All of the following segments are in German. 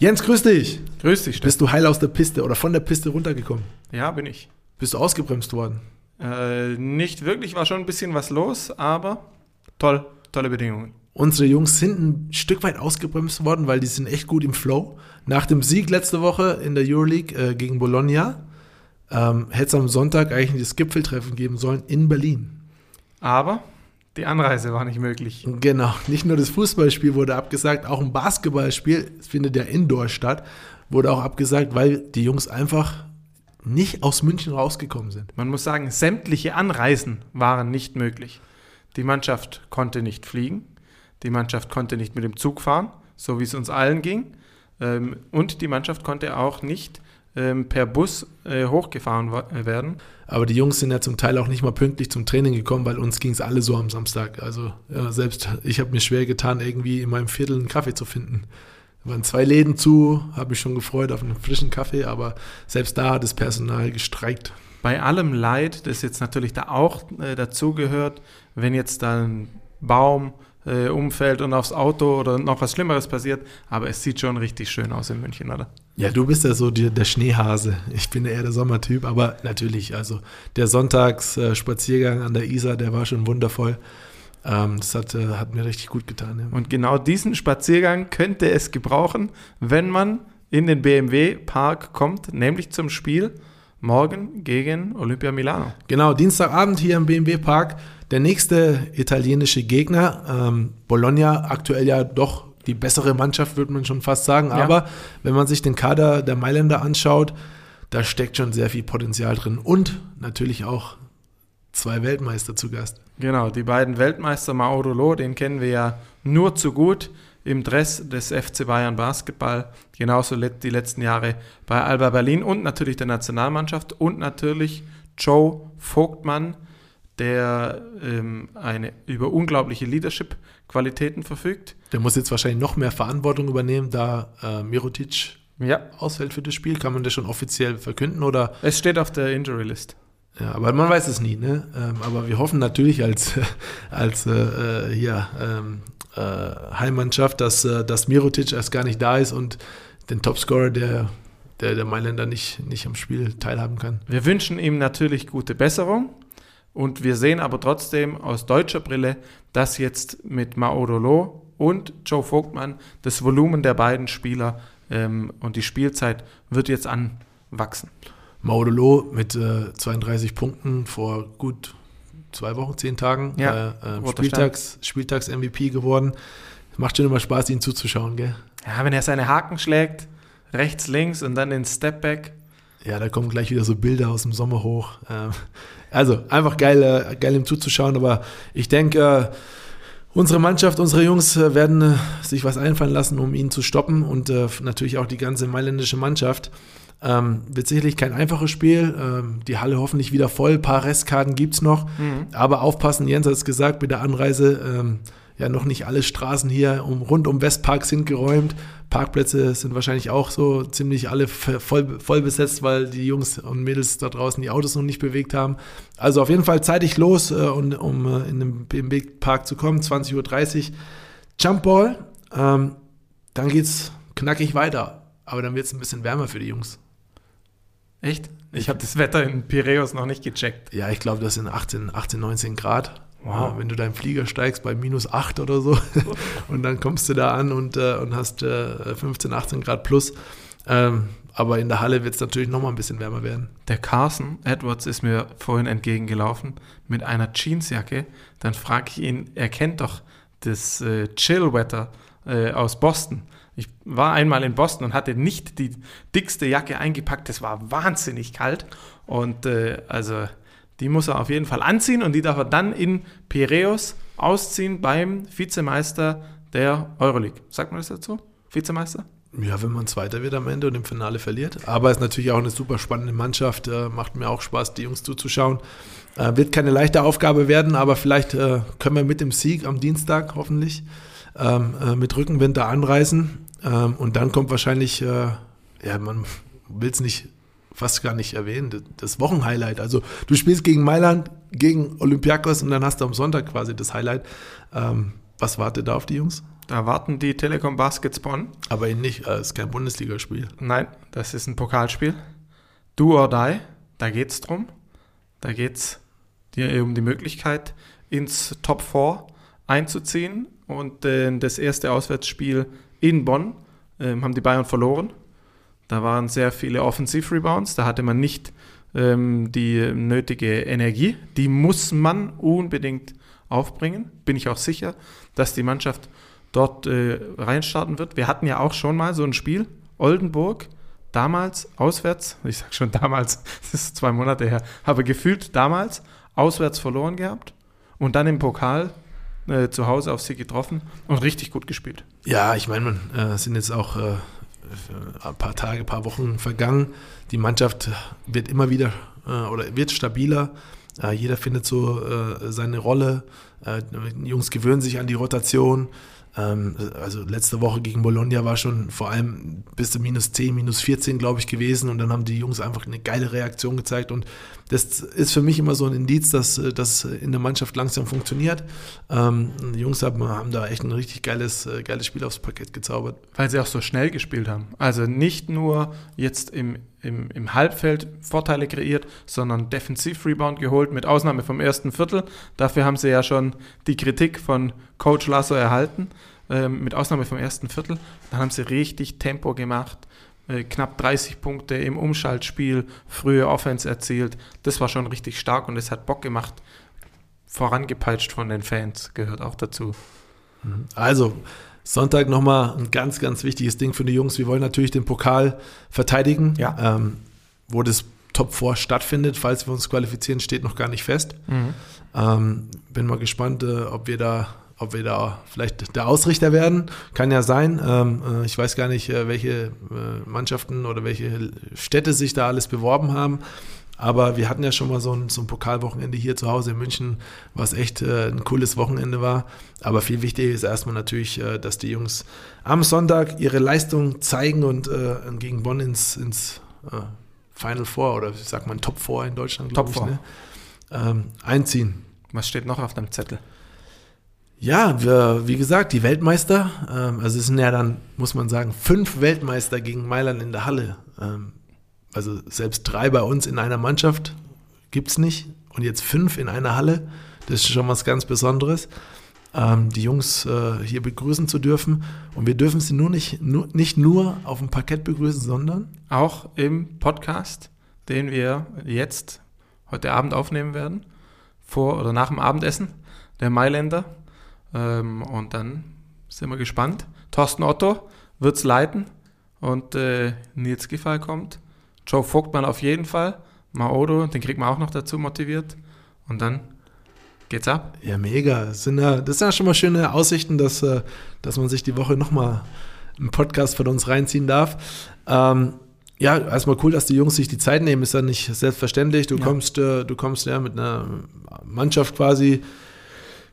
Jens, grüß dich. Grüß dich, Steff. Bist du heil aus der Piste oder von der Piste runtergekommen? Ja, bin ich. Bist du ausgebremst worden? Äh, nicht wirklich, war schon ein bisschen was los, aber toll, tolle Bedingungen. Unsere Jungs sind ein Stück weit ausgebremst worden, weil die sind echt gut im Flow. Nach dem Sieg letzte Woche in der Euroleague äh, gegen Bologna ähm, hätte es am Sonntag eigentlich das Gipfeltreffen geben sollen in Berlin. Aber die Anreise war nicht möglich. Genau, nicht nur das Fußballspiel wurde abgesagt, auch ein Basketballspiel, es findet ja indoor statt, wurde auch abgesagt, weil die Jungs einfach nicht aus München rausgekommen sind. Man muss sagen, sämtliche Anreisen waren nicht möglich. Die Mannschaft konnte nicht fliegen, die Mannschaft konnte nicht mit dem Zug fahren, so wie es uns allen ging. Ähm, und die Mannschaft konnte auch nicht ähm, per Bus äh, hochgefahren werden. Aber die Jungs sind ja zum Teil auch nicht mal pünktlich zum Training gekommen, weil uns ging es alle so am Samstag. Also ja, selbst ich habe mir schwer getan, irgendwie in meinem Viertel einen Kaffee zu finden. Da waren zwei Läden zu, habe mich schon gefreut auf einen frischen Kaffee, aber selbst da hat das Personal gestreikt. Bei allem Leid, das jetzt natürlich da auch äh, dazugehört, wenn jetzt da ein Baum äh, umfällt und aufs Auto oder noch was Schlimmeres passiert, aber es sieht schon richtig schön aus in München, oder? Ja, du bist ja so die, der Schneehase. Ich bin eher der Sommertyp, aber natürlich, also der Sonntagsspaziergang an der Isar, der war schon wundervoll. Ähm, das hat, äh, hat, mir richtig gut getan. Ja. Und genau diesen Spaziergang könnte es gebrauchen, wenn man in den BMW-Park kommt, nämlich zum Spiel morgen gegen Olympia Milano. Genau, Dienstagabend hier im BMW-Park. Der nächste italienische Gegner, ähm, Bologna, aktuell ja doch die bessere Mannschaft, würde man schon fast sagen. Ja. Aber wenn man sich den Kader der Mailänder anschaut, da steckt schon sehr viel Potenzial drin. Und natürlich auch zwei Weltmeister zu Gast. Genau, die beiden Weltmeister Mauro den kennen wir ja nur zu gut im Dress des FC Bayern Basketball, genauso die letzten Jahre bei Alba Berlin und natürlich der Nationalmannschaft und natürlich Joe Vogtmann, der ähm, eine über unglaubliche Leadership-Qualitäten verfügt. Der muss jetzt wahrscheinlich noch mehr Verantwortung übernehmen, da äh, Mirotic ja. ausfällt für das Spiel. Kann man das schon offiziell verkünden oder? Es steht auf der Injury List. Ja, aber man weiß es nie, ne? Ähm, aber wir hoffen natürlich als, als äh, äh, hier, ähm, äh, Heimmannschaft, dass, äh, dass Mirotic erst gar nicht da ist und den Topscorer der, der, der Mailänder nicht, nicht am Spiel teilhaben kann. Wir wünschen ihm natürlich gute Besserung. Und wir sehen aber trotzdem aus deutscher Brille, dass jetzt mit Maodolo und Joe Vogtmann das Volumen der beiden Spieler ähm, und die Spielzeit wird jetzt anwachsen. Maudolo mit äh, 32 Punkten vor gut zwei Wochen, zehn Tagen ja, äh, äh, Spieltags, Spieltags MVP geworden. Macht schon immer Spaß, ihn zuzuschauen, gell? Ja, wenn er seine Haken schlägt, rechts, links und dann den Stepback. Ja, da kommen gleich wieder so Bilder aus dem Sommer hoch. Ähm, also einfach geil, äh, geil ihm zuzuschauen, aber ich denke, äh, unsere Mannschaft, unsere Jungs werden sich was einfallen lassen, um ihn zu stoppen und natürlich auch die ganze mailändische Mannschaft. Ähm, wird sicherlich kein einfaches Spiel. Ähm, die Halle hoffentlich wieder voll. Ein paar Restkarten gibt es noch. Mhm. Aber aufpassen, Jens hat es gesagt, mit der Anreise. Ähm, ja, noch nicht alle Straßen hier um, rund um Westpark sind geräumt. Parkplätze sind wahrscheinlich auch so ziemlich alle voll, voll besetzt, weil die Jungs und Mädels da draußen die Autos noch nicht bewegt haben. Also auf jeden Fall zeitig los, äh, um, um äh, in den BMW-Park zu kommen. 20.30 Uhr. Jumpball. Ähm, dann geht's knackig weiter. Aber dann wird es ein bisschen wärmer für die Jungs. Echt? Ich habe das Wetter in Piräus noch nicht gecheckt. Ja, ich glaube, das sind 18, 18, 19 Grad. Wow. wenn du deinen Flieger steigst bei minus 8 oder so und dann kommst du da an und, äh, und hast äh, 15, 18 Grad plus. Ähm, aber in der Halle wird es natürlich noch mal ein bisschen wärmer werden. Der Carson Edwards ist mir vorhin entgegengelaufen mit einer Jeansjacke. Dann frage ich ihn, er kennt doch das äh, Chill-Wetter äh, aus Boston. Ich war einmal in Boston und hatte nicht die dickste Jacke eingepackt. Es war wahnsinnig kalt. Und äh, also die muss er auf jeden Fall anziehen und die darf er dann in Piräus ausziehen beim Vizemeister der Euroleague. Sagt man das dazu? Vizemeister? Ja, wenn man Zweiter wird am Ende und im Finale verliert. Aber es ist natürlich auch eine super spannende Mannschaft. Äh, macht mir auch Spaß, die Jungs zuzuschauen. Äh, wird keine leichte Aufgabe werden, aber vielleicht äh, können wir mit dem Sieg am Dienstag hoffentlich ähm, äh, mit Rückenwind da anreisen. Ähm, und dann kommt wahrscheinlich, äh, ja, man will es nicht fast gar nicht erwähnen, das Wochenhighlight. Also du spielst gegen Mailand, gegen Olympiakos und dann hast du am Sonntag quasi das Highlight. Ähm, was wartet da auf die Jungs? Da warten die Telekom Baskets Bonn. Aber nicht, äh, ist kein Bundesligaspiel. Nein, das ist ein Pokalspiel. Do or die, da geht es drum. Da geht es dir um die Möglichkeit, ins Top 4 einzuziehen. Und äh, das erste Auswärtsspiel in Bonn äh, haben die Bayern verloren. Da waren sehr viele Offensiv-Rebounds. Da hatte man nicht ähm, die nötige Energie. Die muss man unbedingt aufbringen. Bin ich auch sicher, dass die Mannschaft dort äh, reinstarten wird. Wir hatten ja auch schon mal so ein Spiel, Oldenburg, damals auswärts, ich sage schon damals, das ist zwei Monate her, aber gefühlt damals auswärts verloren gehabt und dann im Pokal äh, zu Hause auf sie getroffen und richtig gut gespielt. Ja, ich meine, man äh, sind jetzt auch äh, ein paar Tage, ein paar Wochen vergangen. Die Mannschaft wird immer wieder äh, oder wird stabiler. Äh, jeder findet so seine Rolle. die Jungs gewöhnen sich an die Rotation. Ähm, also letzte Woche gegen Bologna war schon vor allem bis zu minus 10, minus 14, glaube ich, gewesen. Und dann haben die Jungs einfach eine geile Reaktion gezeigt. Und das ist für mich immer so ein Indiz, dass das in der Mannschaft langsam funktioniert. Ähm, die Jungs haben, haben, da echt ein richtig geiles, äh, geiles Spiel aufs Parkett gezaubert. Weil sie auch so schnell gespielt haben. Also nicht nur jetzt im, im, im Halbfeld Vorteile kreiert, sondern Defensiv-Rebound geholt, mit Ausnahme vom ersten Viertel. Dafür haben sie ja schon die Kritik von Coach Lasso erhalten, ähm, mit Ausnahme vom ersten Viertel. Dann haben sie richtig Tempo gemacht, äh, knapp 30 Punkte im Umschaltspiel, frühe Offense erzielt. Das war schon richtig stark und es hat Bock gemacht. Vorangepeitscht von den Fans, gehört auch dazu. Mhm. Also, Sonntag nochmal ein ganz, ganz wichtiges Ding für die Jungs. Wir wollen natürlich den Pokal verteidigen. Ja. Ähm, wo das Top 4 stattfindet, falls wir uns qualifizieren, steht noch gar nicht fest. Mhm. Ähm, bin mal gespannt, äh, ob wir da ob wir da vielleicht der Ausrichter werden, kann ja sein. Ähm, äh, ich weiß gar nicht, äh, welche äh, Mannschaften oder welche Städte sich da alles beworben haben. Aber wir hatten ja schon mal so ein, so ein Pokalwochenende hier zu Hause in München, was echt äh, ein cooles Wochenende war. Aber viel wichtiger ist erstmal natürlich, äh, dass die Jungs am Sonntag ihre Leistung zeigen und äh, gegen Bonn ins, ins Final Four oder ich sag mal Top Four in Deutschland, glaube ich, ne? ähm, einziehen. Was steht noch auf deinem Zettel? Ja, wir, wie gesagt, die Weltmeister, ähm, also es sind ja dann, muss man sagen, fünf Weltmeister gegen Mailand in der Halle. Ähm, also selbst drei bei uns in einer Mannschaft gibt es nicht. Und jetzt fünf in einer Halle, das ist schon was ganz Besonderes. Ähm, die Jungs äh, hier begrüßen zu dürfen. Und wir dürfen sie nur nicht, nur, nicht nur auf dem Parkett begrüßen, sondern auch im Podcast, den wir jetzt heute Abend aufnehmen werden, vor oder nach dem Abendessen, der Mailänder. Ähm, und dann sind wir gespannt. Thorsten Otto wird es leiten und äh, Nils Giffey kommt. Joe Vogtmann auf jeden Fall. Maodo, den kriegt man auch noch dazu motiviert. Und dann geht's ab. Ja, mega. Das sind ja, das sind ja schon mal schöne Aussichten, dass, äh, dass man sich die Woche nochmal einen Podcast von uns reinziehen darf. Ähm, ja, erstmal cool, dass die Jungs sich die Zeit nehmen, ist ja nicht selbstverständlich. Du ja. kommst, äh, du kommst ja mit einer Mannschaft quasi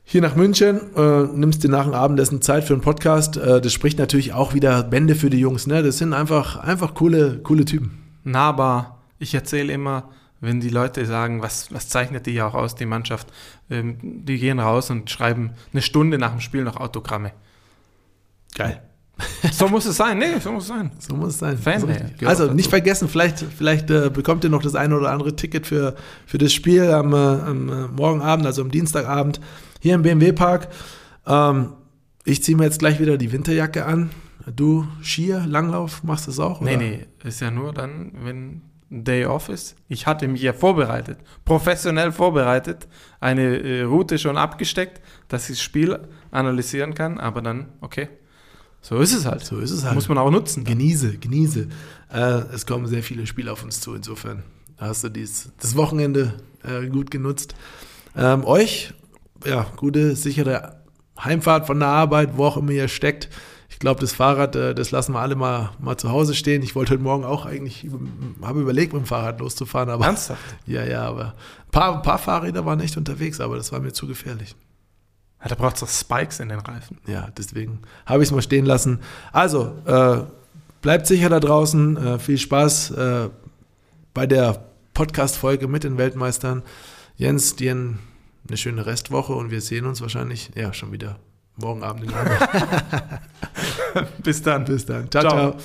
hier nach München, äh, nimmst dir nach dem Abendessen Zeit für einen Podcast. Äh, das spricht natürlich auch wieder Bände für die Jungs. Ne? Das sind einfach, einfach coole, coole Typen. Nahbar. Ich erzähle immer, wenn die Leute sagen, was, was zeichnet die ja auch aus, die Mannschaft, ähm, die gehen raus und schreiben eine Stunde nach dem Spiel noch Autogramme. Geil. So muss es sein, nee, so muss es sein. So muss es sein. Fan, so also nicht vergessen, vielleicht, vielleicht äh, bekommt ihr noch das eine oder andere Ticket für, für das Spiel am, äh, am äh, Morgenabend, also am Dienstagabend hier im BMW-Park. Ähm, ich ziehe mir jetzt gleich wieder die Winterjacke an. Du Skier, Langlauf, machst du das auch? Oder? Nee, nee, ist ja nur dann, wenn Day Off ist. Ich hatte mich ja vorbereitet, professionell vorbereitet, eine äh, Route schon abgesteckt, dass ich das Spiel analysieren kann, aber dann, okay. So ist es halt. So ist es halt. Muss man auch nutzen. Dann. Genieße, genieße. Äh, es kommen sehr viele Spiele auf uns zu, insofern hast du dies, das Wochenende äh, gut genutzt. Ähm, euch ja, gute, sichere Heimfahrt von der Arbeit, wo auch immer ihr steckt. Ich glaube, das Fahrrad, äh, das lassen wir alle mal, mal zu Hause stehen. Ich wollte heute Morgen auch eigentlich, habe überlegt, mit dem Fahrrad loszufahren. Aber, Ernsthaft? Ja, ja, aber ein paar, ein paar Fahrräder waren echt unterwegs, aber das war mir zu gefährlich. Ja, da braucht es doch Spikes in den Reifen. Ja, deswegen habe ich es mal stehen lassen. Also, äh, bleibt sicher da draußen. Äh, viel Spaß äh, bei der Podcast-Folge mit den Weltmeistern. Jens, dir ein eine schöne Restwoche und wir sehen uns wahrscheinlich ja schon wieder morgen Abend in Hamburg. Bis dann. Bis dann. ciao. Ciao. ciao.